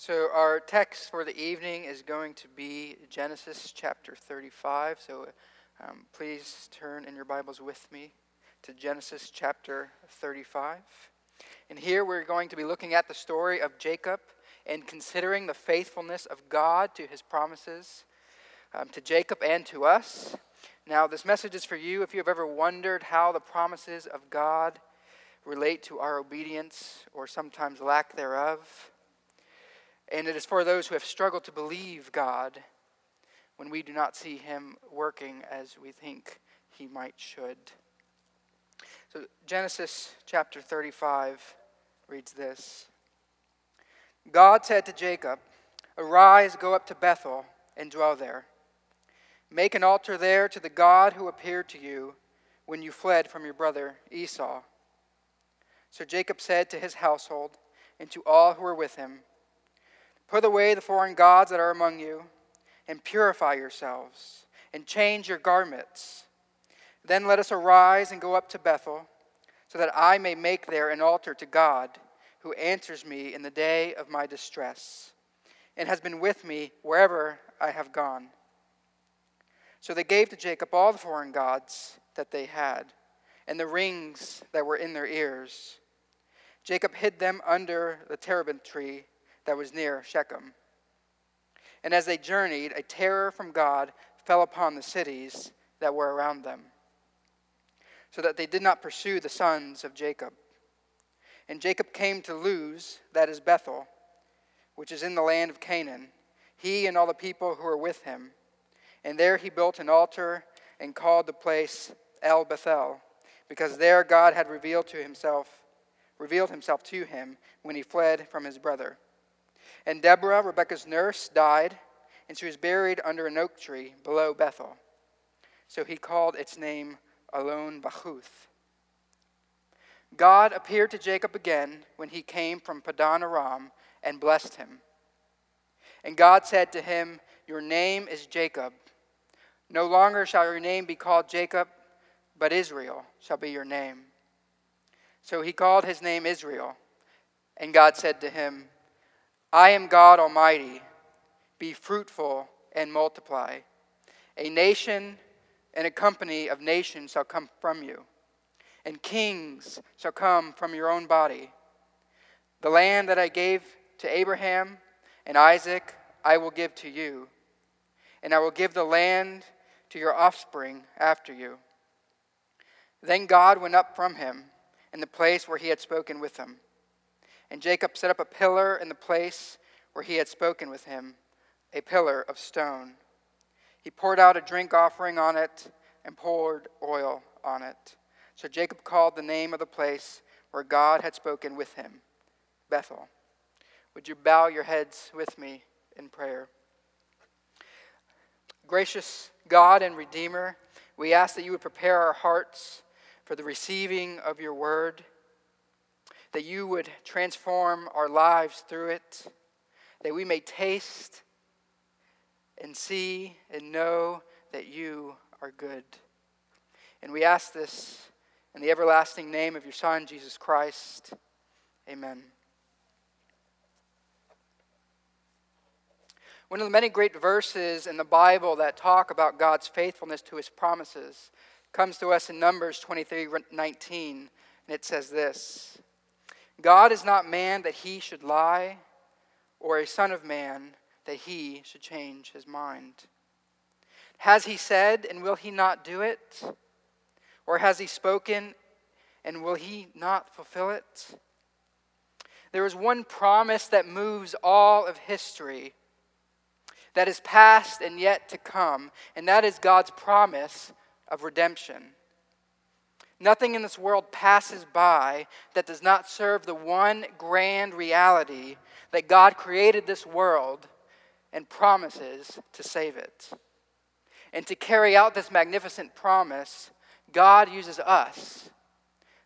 So, our text for the evening is going to be Genesis chapter 35. So, um, please turn in your Bibles with me to Genesis chapter 35. And here we're going to be looking at the story of Jacob and considering the faithfulness of God to his promises um, to Jacob and to us. Now, this message is for you if you have ever wondered how the promises of God relate to our obedience or sometimes lack thereof. And it is for those who have struggled to believe God when we do not see Him working as we think He might should. So, Genesis chapter 35 reads this God said to Jacob, Arise, go up to Bethel, and dwell there. Make an altar there to the God who appeared to you when you fled from your brother Esau. So Jacob said to his household and to all who were with him, Put away the foreign gods that are among you, and purify yourselves, and change your garments. Then let us arise and go up to Bethel, so that I may make there an altar to God, who answers me in the day of my distress, and has been with me wherever I have gone. So they gave to Jacob all the foreign gods that they had, and the rings that were in their ears. Jacob hid them under the terebinth tree that was near Shechem. And as they journeyed, a terror from God fell upon the cities that were around them, so that they did not pursue the sons of Jacob. And Jacob came to Luz, that is Bethel, which is in the land of Canaan, he and all the people who were with him. And there he built an altar and called the place El Bethel, because there God had revealed to himself, revealed himself to him when he fled from his brother. And Deborah, Rebekah's nurse, died, and she was buried under an oak tree below Bethel. So he called its name Allon Bachuth. God appeared to Jacob again when he came from Padan Aram and blessed him. And God said to him, Your name is Jacob. No longer shall your name be called Jacob, but Israel shall be your name. So he called his name Israel. And God said to him, I am God Almighty. Be fruitful and multiply. A nation and a company of nations shall come from you, and kings shall come from your own body. The land that I gave to Abraham and Isaac, I will give to you, and I will give the land to your offspring after you. Then God went up from him in the place where he had spoken with him. And Jacob set up a pillar in the place where he had spoken with him, a pillar of stone. He poured out a drink offering on it and poured oil on it. So Jacob called the name of the place where God had spoken with him Bethel. Would you bow your heads with me in prayer? Gracious God and Redeemer, we ask that you would prepare our hearts for the receiving of your word that you would transform our lives through it, that we may taste and see and know that you are good. And we ask this in the everlasting name of your Son, Jesus Christ. Amen. One of the many great verses in the Bible that talk about God's faithfulness to his promises comes to us in Numbers 23 19, and it says this God is not man that he should lie, or a son of man that he should change his mind. Has he said, and will he not do it? Or has he spoken, and will he not fulfill it? There is one promise that moves all of history, that is past and yet to come, and that is God's promise of redemption. Nothing in this world passes by that does not serve the one grand reality that God created this world and promises to save it. And to carry out this magnificent promise, God uses us,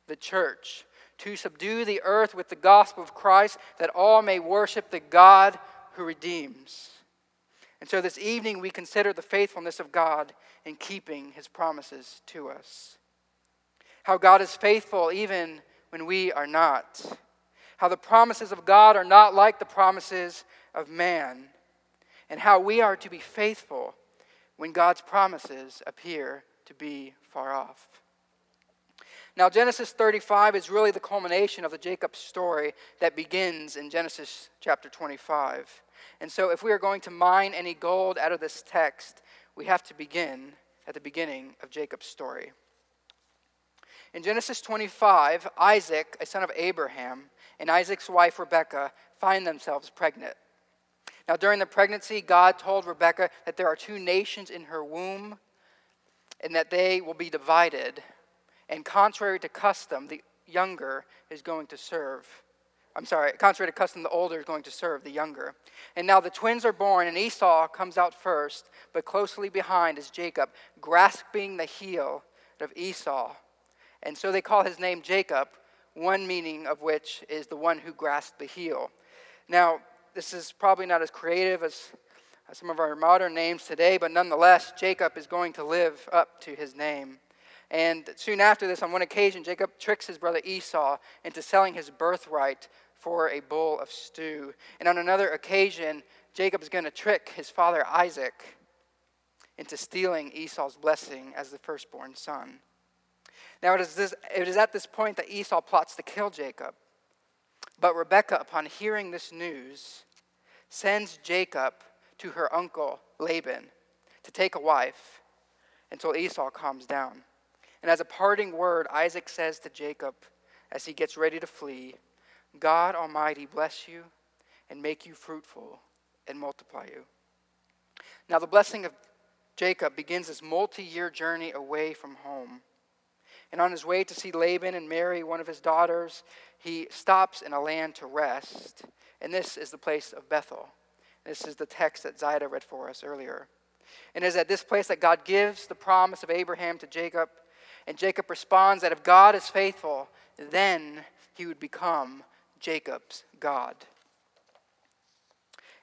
the church, to subdue the earth with the gospel of Christ that all may worship the God who redeems. And so this evening we consider the faithfulness of God in keeping his promises to us how God is faithful even when we are not, how the promises of God are not like the promises of man and how we are to be faithful when God's promises appear to be far off. Now, Genesis 35 is really the culmination of the Jacob story that begins in Genesis chapter 25. And so, if we are going to mine any gold out of this text, we have to begin at the beginning of Jacob's story. In Genesis 25, Isaac, a son of Abraham, and Isaac's wife Rebekah find themselves pregnant. Now, during the pregnancy, God told Rebekah that there are two nations in her womb and that they will be divided. And contrary to custom, the younger is going to serve. I'm sorry, contrary to custom, the older is going to serve the younger. And now the twins are born, and Esau comes out first, but closely behind is Jacob, grasping the heel of Esau. And so they call his name Jacob, one meaning of which is the one who grasped the heel. Now, this is probably not as creative as, some of our modern names today, but nonetheless, Jacob is going to live up to his name. And soon after this, on one occasion, Jacob tricks his brother Esau into selling his birthright for a bowl of stew. And on another occasion, Jacob is going to trick his father Isaac into stealing Esau's blessing as the firstborn son. Now, it is, this, it is at this point that Esau plots to kill Jacob. But Rebekah, upon hearing this news, sends Jacob to her uncle Laban to take a wife until Esau calms down. And as a parting word, Isaac says to Jacob as he gets ready to flee, God Almighty bless you and make you fruitful and multiply you. Now, the blessing of Jacob begins this multi year journey away from home. And on his way to see Laban and marry one of his daughters, he stops in a land to rest. And this is the place of Bethel. This is the text that Zaida read for us earlier. And it is at this place that God gives the promise of Abraham to Jacob. And Jacob responds that if God is faithful, then he would become Jacob's God.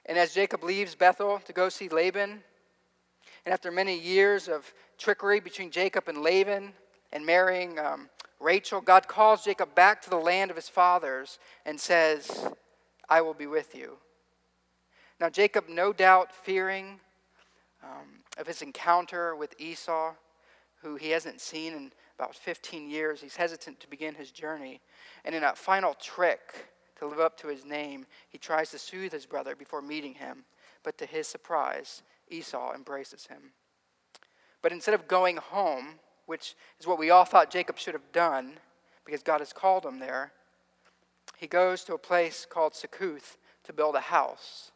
And as Jacob leaves Bethel to go see Laban, and after many years of trickery between Jacob and Laban, and marrying um, Rachel, God calls Jacob back to the land of his fathers and says, I will be with you. Now, Jacob, no doubt fearing um, of his encounter with Esau, who he hasn't seen in about 15 years, he's hesitant to begin his journey. And in a final trick to live up to his name, he tries to soothe his brother before meeting him. But to his surprise, Esau embraces him. But instead of going home, which is what we all thought Jacob should have done because God has called him there, he goes to a place called Succoth to build a house.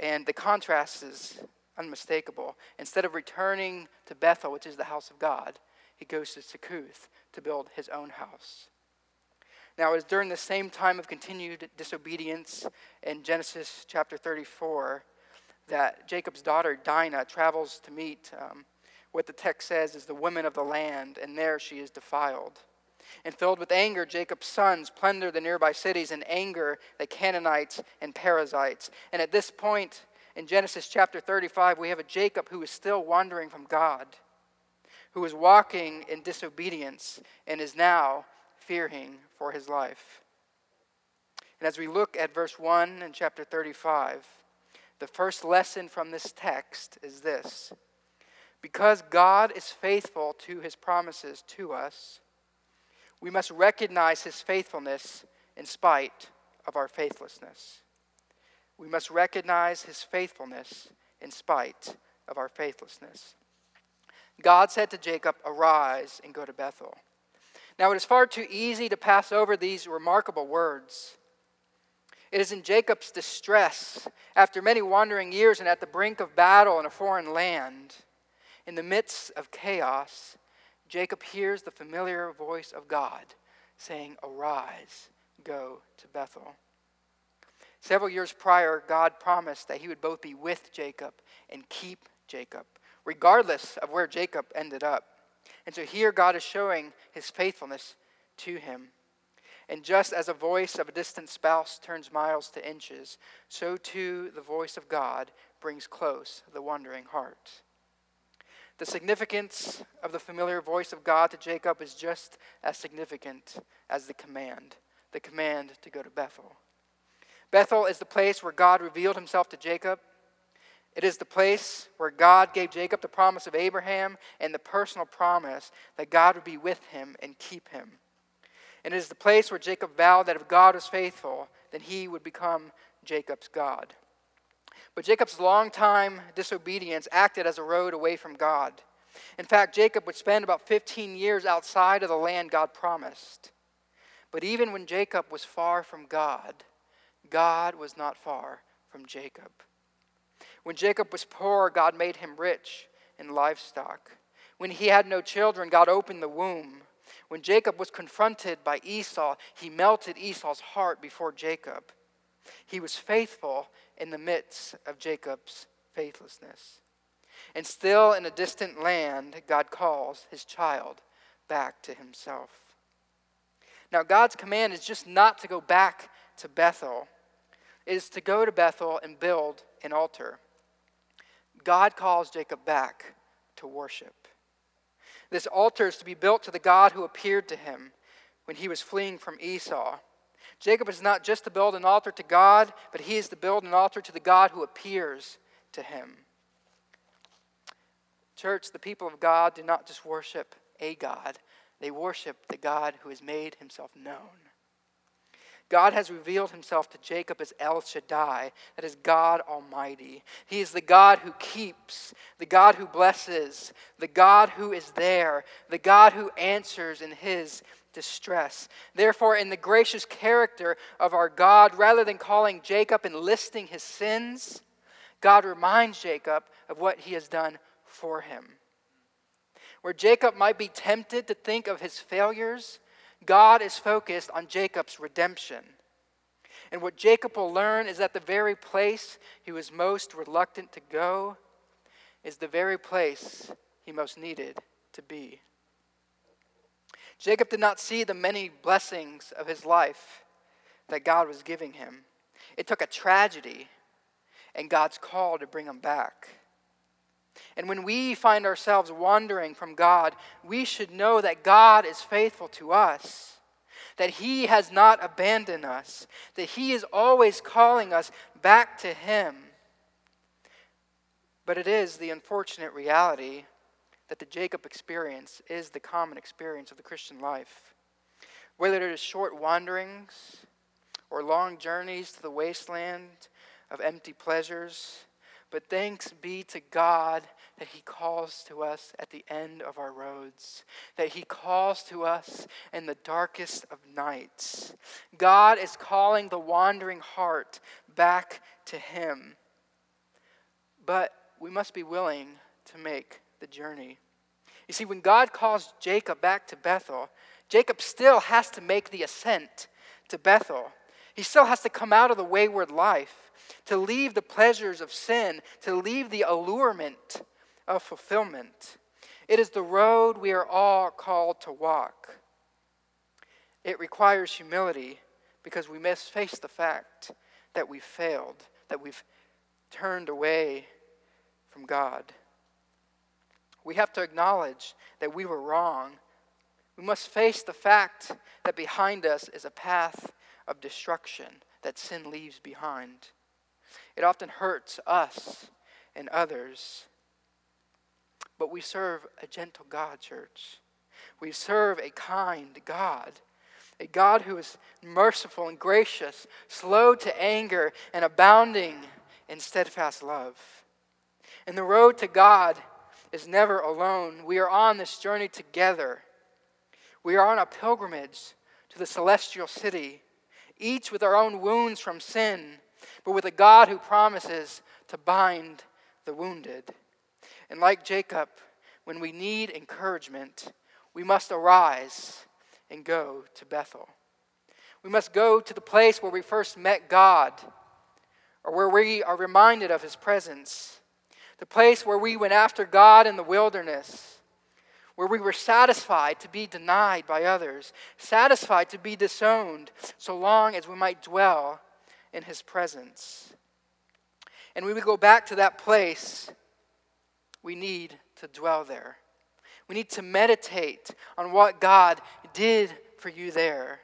And the contrast is unmistakable. Instead of returning to Bethel, which is the house of God, he goes to Succoth to build his own house. Now, it was during the same time of continued disobedience in Genesis chapter 34 that Jacob's daughter Dinah travels to meet um, what the text says is the women of the land, and there she is defiled. And filled with anger, Jacob's sons plunder the nearby cities, and anger the Canaanites and Perizzites. And at this point in Genesis chapter 35, we have a Jacob who is still wandering from God, who is walking in disobedience, and is now fearing for his life. And as we look at verse 1 in chapter 35, the first lesson from this text is this because God is faithful to his promises to us, we must recognize his faithfulness in spite of our faithlessness. We must recognize his faithfulness in spite of our faithlessness. God said to Jacob, Arise and go to Bethel. Now, it is far too easy to pass over these remarkable words. It is in Jacob's distress, after many wandering years and at the brink of battle in a foreign land, in the midst of chaos, Jacob hears the familiar voice of God saying, Arise, go to Bethel. Several years prior, God promised that he would both be with Jacob and keep Jacob, regardless of where Jacob ended up. And so here God is showing his faithfulness to him. And just as a voice of a distant spouse turns miles to inches, so too the voice of God brings close the wandering heart. The significance of the familiar voice of God to Jacob is just as significant as the command the command to go to Bethel. Bethel is the place where God revealed himself to Jacob. It is the place where God gave Jacob the promise of Abraham and the personal promise that God would be with him and keep him. And it is the place where Jacob vowed that if God was faithful, then he would become Jacob's God. But Jacob's long-time disobedience acted as a road away from God. In fact, Jacob would spend about 15 years outside of the land God promised. But even when Jacob was far from God, God was not far from Jacob. When Jacob was poor, God made him rich in livestock. When he had no children, God opened the womb. When Jacob was confronted by Esau, he melted Esau's heart before Jacob. He was faithful in the midst of Jacob's faithlessness. And still in a distant land, God calls his child back to himself. Now, God's command is just not to go back to Bethel, it is to go to Bethel and build an altar. God calls Jacob back to worship. This altar is to be built to the God who appeared to him when he was fleeing from Esau. Jacob is not just to build an altar to God, but he is to build an altar to the God who appears to him. Church, the people of God do not just worship a God, they worship the God who has made himself known. God has revealed himself to Jacob as El Shaddai, that is God Almighty. He is the God who keeps, the God who blesses, the God who is there, the God who answers in his distress. Therefore, in the gracious character of our God, rather than calling Jacob and listing his sins, God reminds Jacob of what he has done for him. Where Jacob might be tempted to think of his failures, God is focused on Jacob's redemption. And what Jacob will learn is that the very place he was most reluctant to go is the very place he most needed to be. Jacob did not see the many blessings of his life that God was giving him. It took a tragedy and God's call to bring him back. And when we find ourselves wandering from God, we should know that God is faithful to us, that He has not abandoned us, that He is always calling us back to Him. But it is the unfortunate reality that the Jacob experience is the common experience of the Christian life. Whether it is short wanderings or long journeys to the wasteland of empty pleasures, but thanks be to God that He calls to us at the end of our roads, that He calls to us in the darkest of nights. God is calling the wandering heart back to Him. But we must be willing to make the journey. You see, when God calls Jacob back to Bethel, Jacob still has to make the ascent to Bethel. He still has to come out of the wayward life to leave the pleasures of sin, to leave the allurement of fulfillment. It is the road we are all called to walk. It requires humility because we must face the fact that we've failed, that we've turned away from God. We have to acknowledge that we were wrong. We must face the fact that behind us is a path of destruction that sin leaves behind. It often hurts us and others. But we serve a gentle God, church. We serve a kind God, a God who is merciful and gracious, slow to anger, and abounding in steadfast love. And the road to God is never alone. We are on this journey together. We are on a pilgrimage to the celestial city, each with our own wounds from sin but with a God who promises to bind the wounded. And like Jacob, when we need encouragement, we must arise and go to Bethel. We must go to the place where we first met God, or where we are reminded of his presence, the place where we went after God in the wilderness, where we were satisfied to be denied by others, satisfied to be disowned, so long as we might dwell in his presence. And when we go back to that place, we need to dwell there. We need to meditate on what God did for you there.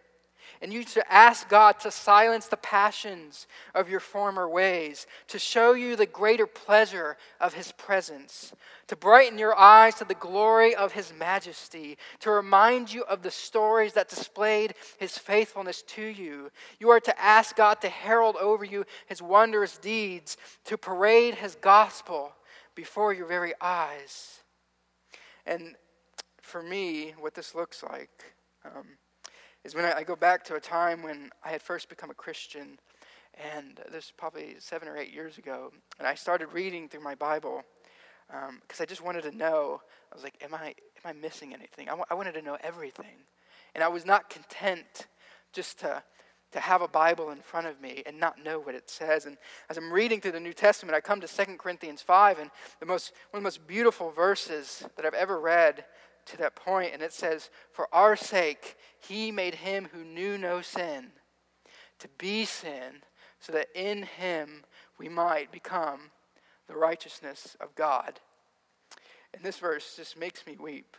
And you to ask God to silence the passions of your former ways, to show you the greater pleasure of His presence, to brighten your eyes to the glory of His majesty, to remind you of the stories that displayed His faithfulness to you. You are to ask God to herald over you His wondrous deeds, to parade His gospel before your very eyes. And for me, what this looks like. Um, is when I, go back to a time when I had first become a Christian, and this is probably seven or eight years ago, and I started reading through my Bible because um, I just wanted to know. I was like, "Am I am I missing anything?" I, w- I wanted to know everything, and I was not content just to to have a Bible in front of me and not know what it says. And as I'm reading through the New Testament, I come to 2 Corinthians 5, and the most, one of the most beautiful verses that I've ever read to that point, and it says, For our sake, he made him who knew no sin to be sin, so that in him we might become the righteousness of God. And this verse just makes me weep.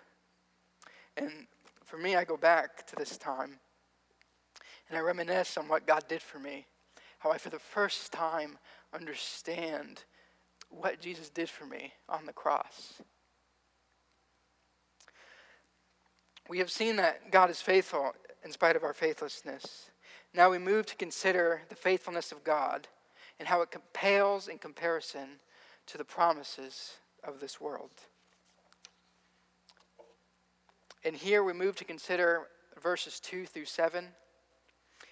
And for me, I go back to this time and I reminisce on what God did for me, how I, for the first time, understand what Jesus did for me on the cross. We have seen that God is faithful in spite of our faithlessness. Now we move to consider the faithfulness of God and how it pales in comparison to the promises of this world. And here we move to consider verses 2 through 7.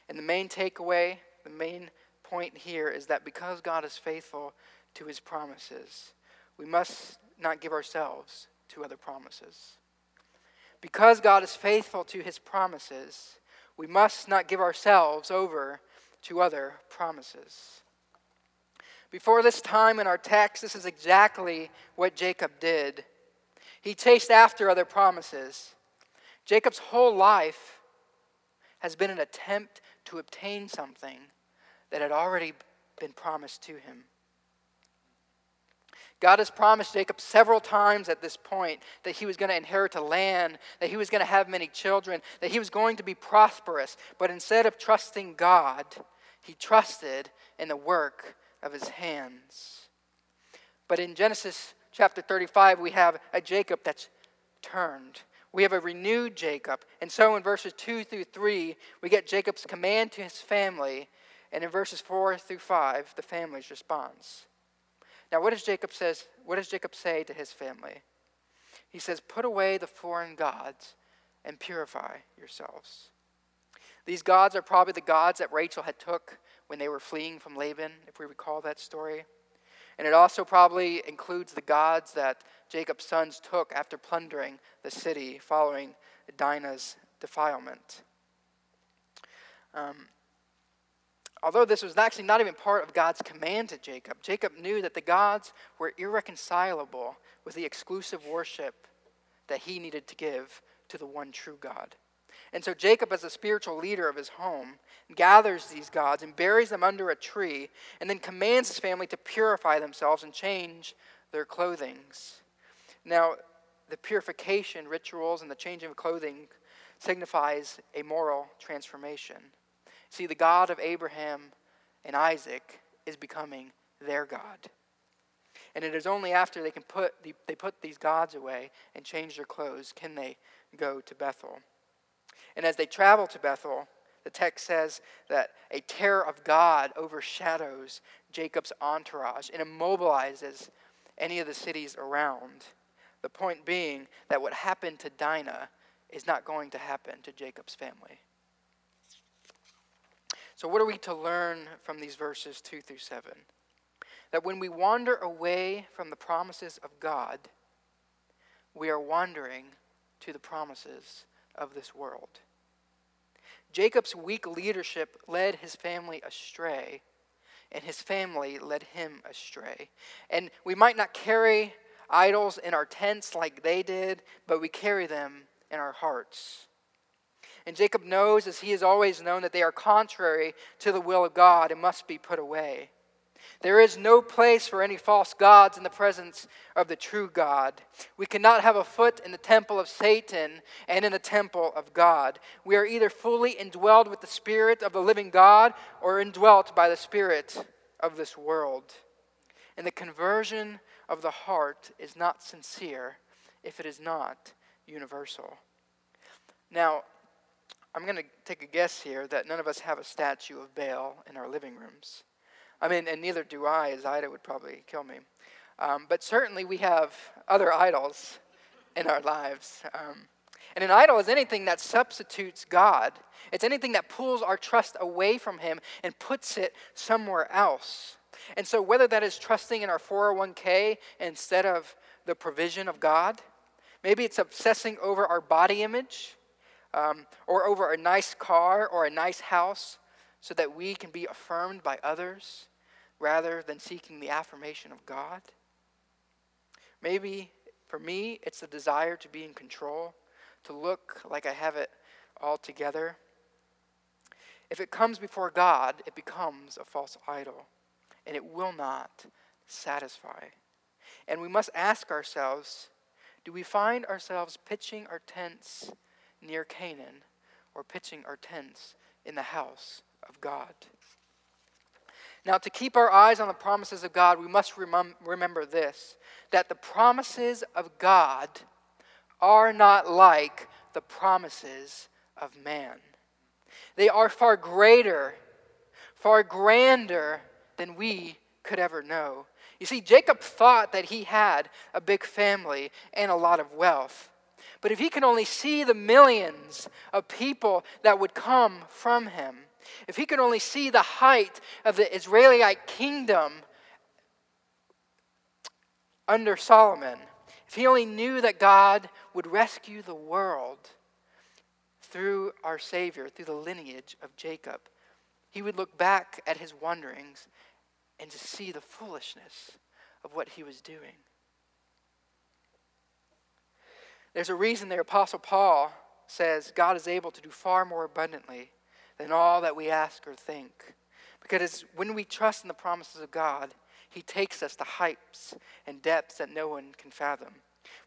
And the main takeaway, the main point here is that because God is faithful to his promises, we must not give ourselves to other promises. Because God is faithful to his promises, we must not give ourselves over to other promises. Before this time in our text, this is exactly what Jacob did. He chased after other promises. Jacob's whole life has been an attempt to obtain something that had already been promised to him. God has promised Jacob several times at this point that he was going to inherit a land, that he was going to have many children, that he was going to be prosperous. But instead of trusting God, he trusted in the work of his hands. But in Genesis chapter 35, we have a Jacob that's turned. We have a renewed Jacob. And so in verses 2 through 3, we get Jacob's command to his family. And in verses 4 through 5, the family's response. Now, what does Jacob says? What does Jacob say to his family? He says, "Put away the foreign gods and purify yourselves." These gods are probably the gods that Rachel had took when they were fleeing from Laban, if we recall that story. And it also probably includes the gods that Jacob's sons took after plundering the city following Dinah's defilement. Um, although this was actually not even part of God's command to Jacob, Jacob knew that the gods were irreconcilable with the exclusive worship that he needed to give to the one true God. And so Jacob, as a spiritual leader of his home, gathers these gods and buries them under a tree, and then commands his family to purify themselves and change their clothings. Now, the purification rituals and the changing of clothing signifies a moral transformation. See, the God of Abraham and Isaac is becoming their God. And it is only after they can put the, they put these gods away and change their clothes can they go to Bethel. And as they travel to Bethel, the text says that a terror of God overshadows Jacob's entourage and immobilizes any of the cities around. The point being that what happened to Dinah is not going to happen to Jacob's family. So, what are we to learn from these verses 2 through 7? That when we wander away from the promises of God, we are wandering to the promises of this world. Jacob's weak leadership led his family astray, and his family led him astray. And we might not carry idols in our tents like they did, but we carry them in our hearts. And Jacob knows, as he has always known, that they are contrary to the will of God and must be put away. There is no place for any false gods in the presence of the true God. We cannot have a foot in the temple of Satan and in the temple of God. We are either fully indwelled with the Spirit of the living God or indwelt by the Spirit of this world. And the conversion of the heart is not sincere if it is not universal. Now, I'm going to take a guess here that none of us have a statue of Baal in our living rooms. I mean, and neither do I, as Ida would probably kill me. Um, but certainly we have other idols in our lives. Um, and an idol is anything that substitutes God, it's anything that pulls our trust away from Him and puts it somewhere else. And so, whether that is trusting in our 401k instead of the provision of God, maybe it's obsessing over our body image um, or over a nice car or a nice house so that we can be affirmed by others rather than seeking the affirmation of God. Maybe for me, it's the desire to be in control, to look like I have it all together. If it comes before God, it becomes a false idol, and it will not satisfy. And we must ask ourselves do we find ourselves pitching our tents near Canaan or pitching our tents in the house of God? Now, to keep our eyes on the promises of God, we must remem- remember this that the promises of God are not like the promises of man. They are far greater, far grander than we could ever know. You see, Jacob thought that he had a big family and a lot of wealth. But if he can only see the millions of people that would come from him, if he could only see the height of the Israelite kingdom under Solomon, if he only knew that God would rescue the world through our Savior, through the lineage of Jacob, he would look back at his wanderings and to see the foolishness of what he was doing. There's a reason the Apostle Paul says God is able to do far more abundantly than all that we ask or think. Because when we trust in the promises of God, He takes us to heights and depths that no one can fathom.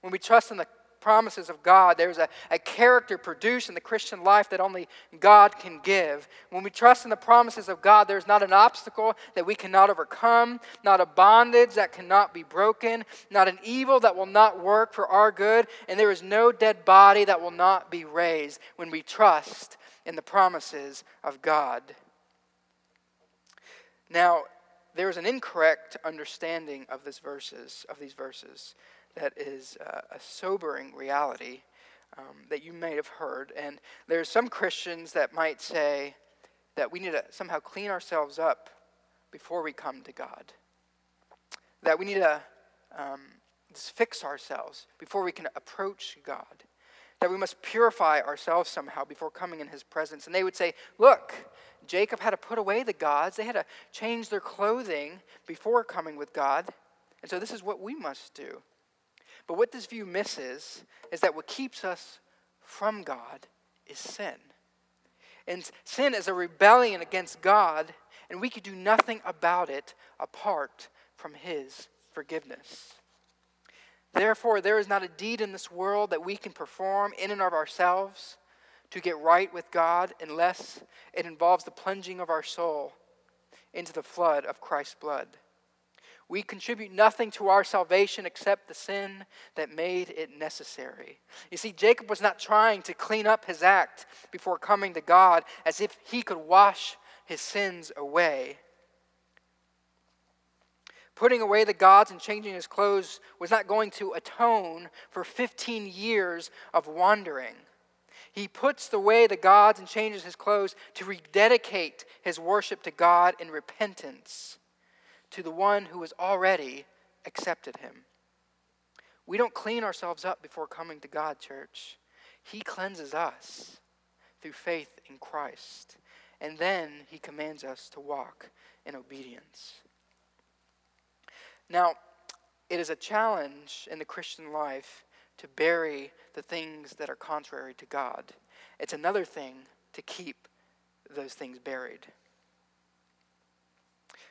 When we trust in the promises of God, there's a, a character produced in the Christian life that only God can give. When we trust in the promises of God, there's not an obstacle that we cannot overcome, not a bondage that cannot be broken, not an evil that will not work for our good, and there is no dead body that will not be raised when we trust in the promises of God. Now, there is an incorrect understanding of verses, of these verses, that is uh, a sobering reality um, that you may have heard. And there's some Christians that might say that we need to somehow clean ourselves up before we come to God. That we need to um, fix ourselves before we can approach God that we must purify ourselves somehow before coming in his presence. And they would say, Look, Jacob had to put away the gods, they had to change their clothing before coming with God. And so this is what we must do. But what this view misses is that what keeps us from God is sin. And sin is a rebellion against God, and we could do nothing about it apart from his forgiveness. Therefore, there is not a deed in this world that we can perform in and of ourselves to get right with God unless it involves the plunging of our soul into the flood of Christ's blood. We contribute nothing to our salvation except the sin that made it necessary. You see, Jacob was not trying to clean up his act before coming to God as if he could wash his sins away. Putting away the gods and changing his clothes was not going to atone for 15 years of wandering. He puts away the gods and changes his clothes to rededicate his worship to God in repentance to the one who has already accepted him. We don't clean ourselves up before coming to God, church. He cleanses us through faith in Christ. And then he commands us to walk in obedience. Now, it is a challenge in the Christian life to bury the things that are contrary to God. It's another thing to keep those things buried.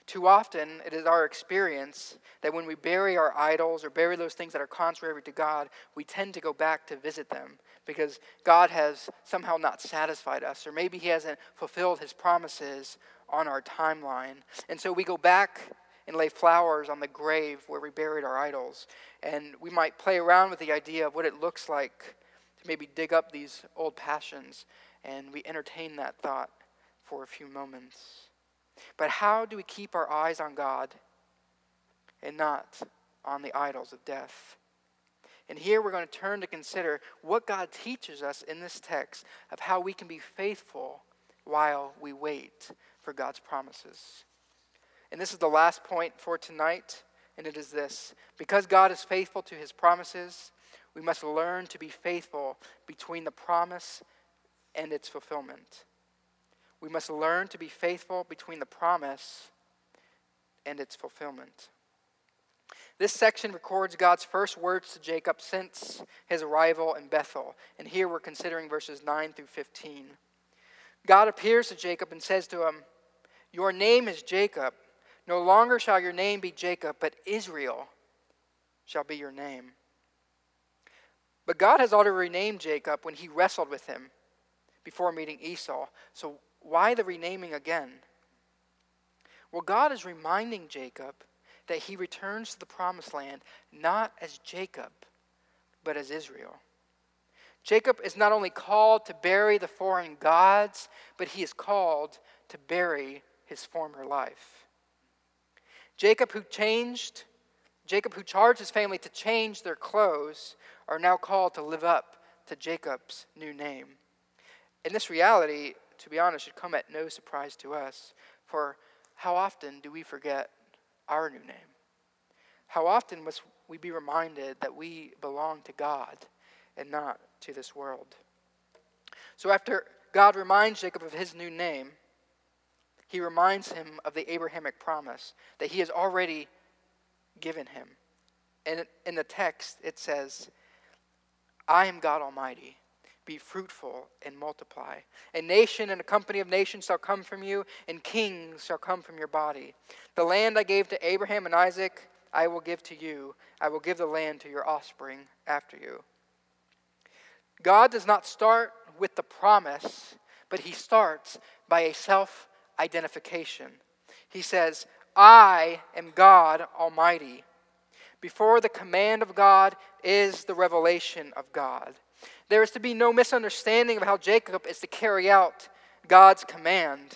Too often, it is our experience that when we bury our idols or bury those things that are contrary to God, we tend to go back to visit them because God has somehow not satisfied us, or maybe He hasn't fulfilled His promises on our timeline. And so we go back and lay flowers on the grave where we buried our idols. And we might play around with the idea of what it looks like to maybe dig up these old passions, and we entertain that thought for a few moments. But how do we keep our eyes on God and not on the idols of death? And here we're going to turn to consider what God teaches us in this text of how we can be faithful while we wait for God's promises. And this is the last point for tonight, and it is this because God is faithful to his promises, we must learn to be faithful between the promise and its fulfillment. We must learn to be faithful between the promise and its fulfillment. This section records God's first words to Jacob since his arrival in Bethel. And here we're considering verses 9 through 15. God appears to Jacob and says to him, Your name is Jacob. No longer shall your name be Jacob, but Israel shall be your name. But God has already named Jacob when he wrestled with him before meeting Esau. So why the renaming again? Well, God is reminding Jacob that he returns to the promised land not as Jacob, but as Israel. Jacob is not only called to bury the foreign gods, but he is called to bury his former life. Jacob, who changed, Jacob, who charged his family to change their clothes, are now called to live up to Jacob's new name. In this reality, to be honest, should come at no surprise to us. For how often do we forget our new name? How often must we be reminded that we belong to God and not to this world? So, after God reminds Jacob of his new name, he reminds him of the Abrahamic promise that he has already given him. And in the text, it says, I am God Almighty. Be fruitful and multiply. A nation and a company of nations shall come from you, and kings shall come from your body. The land I gave to Abraham and Isaac, I will give to you. I will give the land to your offspring after you. God does not start with the promise, but he starts by a self identification. He says, I am God Almighty. Before the command of God is the revelation of God. There is to be no misunderstanding of how Jacob is to carry out God's command.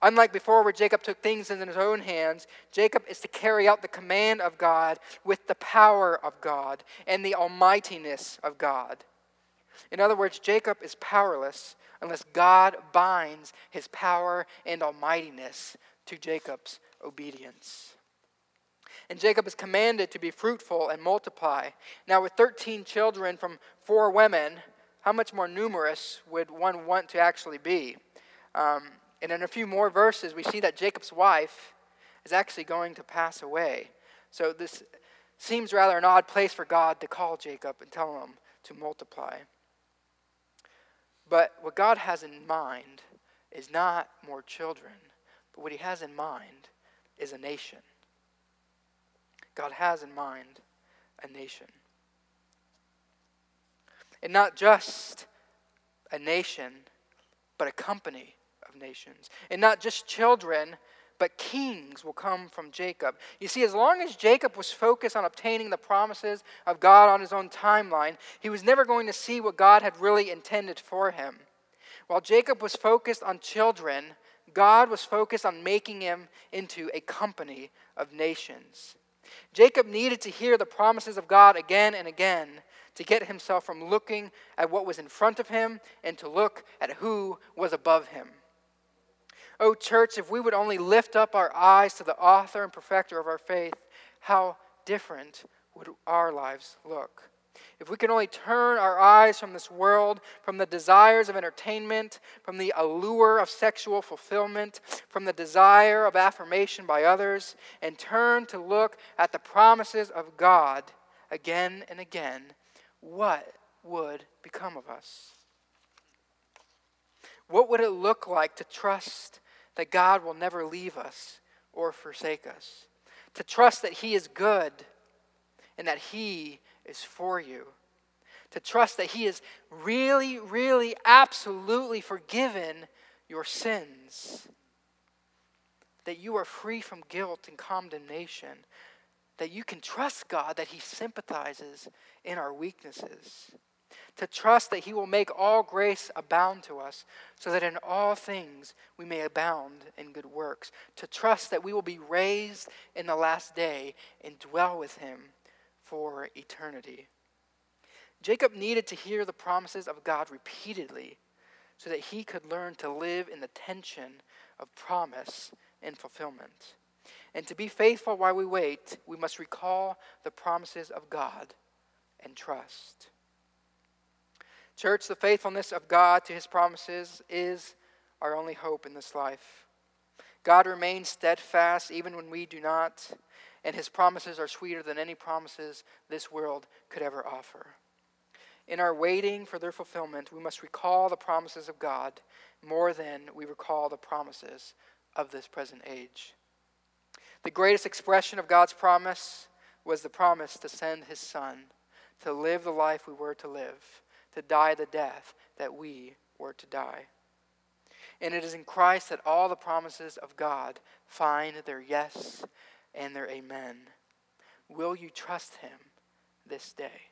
Unlike before, where Jacob took things in his own hands, Jacob is to carry out the command of God with the power of God and the almightiness of God. In other words, Jacob is powerless unless God binds his power and almightiness to Jacob's obedience. And Jacob is commanded to be fruitful and multiply. Now, with 13 children from four women, how much more numerous would one want to actually be? Um, and in a few more verses, we see that Jacob's wife is actually going to pass away. So, this seems rather an odd place for God to call Jacob and tell him to multiply. But what God has in mind is not more children, but what he has in mind is a nation. God has in mind a nation. And not just a nation, but a company of nations. And not just children, but kings will come from Jacob. You see, as long as Jacob was focused on obtaining the promises of God on his own timeline, he was never going to see what God had really intended for him. While Jacob was focused on children, God was focused on making him into a company of nations. Jacob needed to hear the promises of God again and again to get himself from looking at what was in front of him and to look at who was above him. Oh, church, if we would only lift up our eyes to the author and perfecter of our faith, how different would our lives look? If we can only turn our eyes from this world, from the desires of entertainment, from the allure of sexual fulfillment, from the desire of affirmation by others, and turn to look at the promises of God again and again, what would become of us? What would it look like to trust that God will never leave us or forsake us. To trust that He is good and that He is for you. To trust that He has really, really, absolutely forgiven your sins. That you are free from guilt and condemnation. That you can trust God, that He sympathizes in our weaknesses to trust that He will make all grace abound to us, so that in all things we may abound in good works, to trust that we will be raised in the last day and dwell with Him for eternity. Jacob needed to hear the promises of God repeatedly so that he could learn to live in the tension of promise and fulfillment. And to be faithful while we wait, we must recall the promises of God and trust. Church, the faithfulness of God to his promises is our only hope in this life. God remains steadfast even when we do not, and his promises are sweeter than any promises this world could ever offer. In our waiting for their fulfillment, we must recall the promises of God more than we recall the promises of this present age. The greatest expression of God's promise was the promise to send his Son to live the life we were to live to die the death that we were to die. And it is in Christ that all the promises of God find their yes and their amen. Will you trust him this day?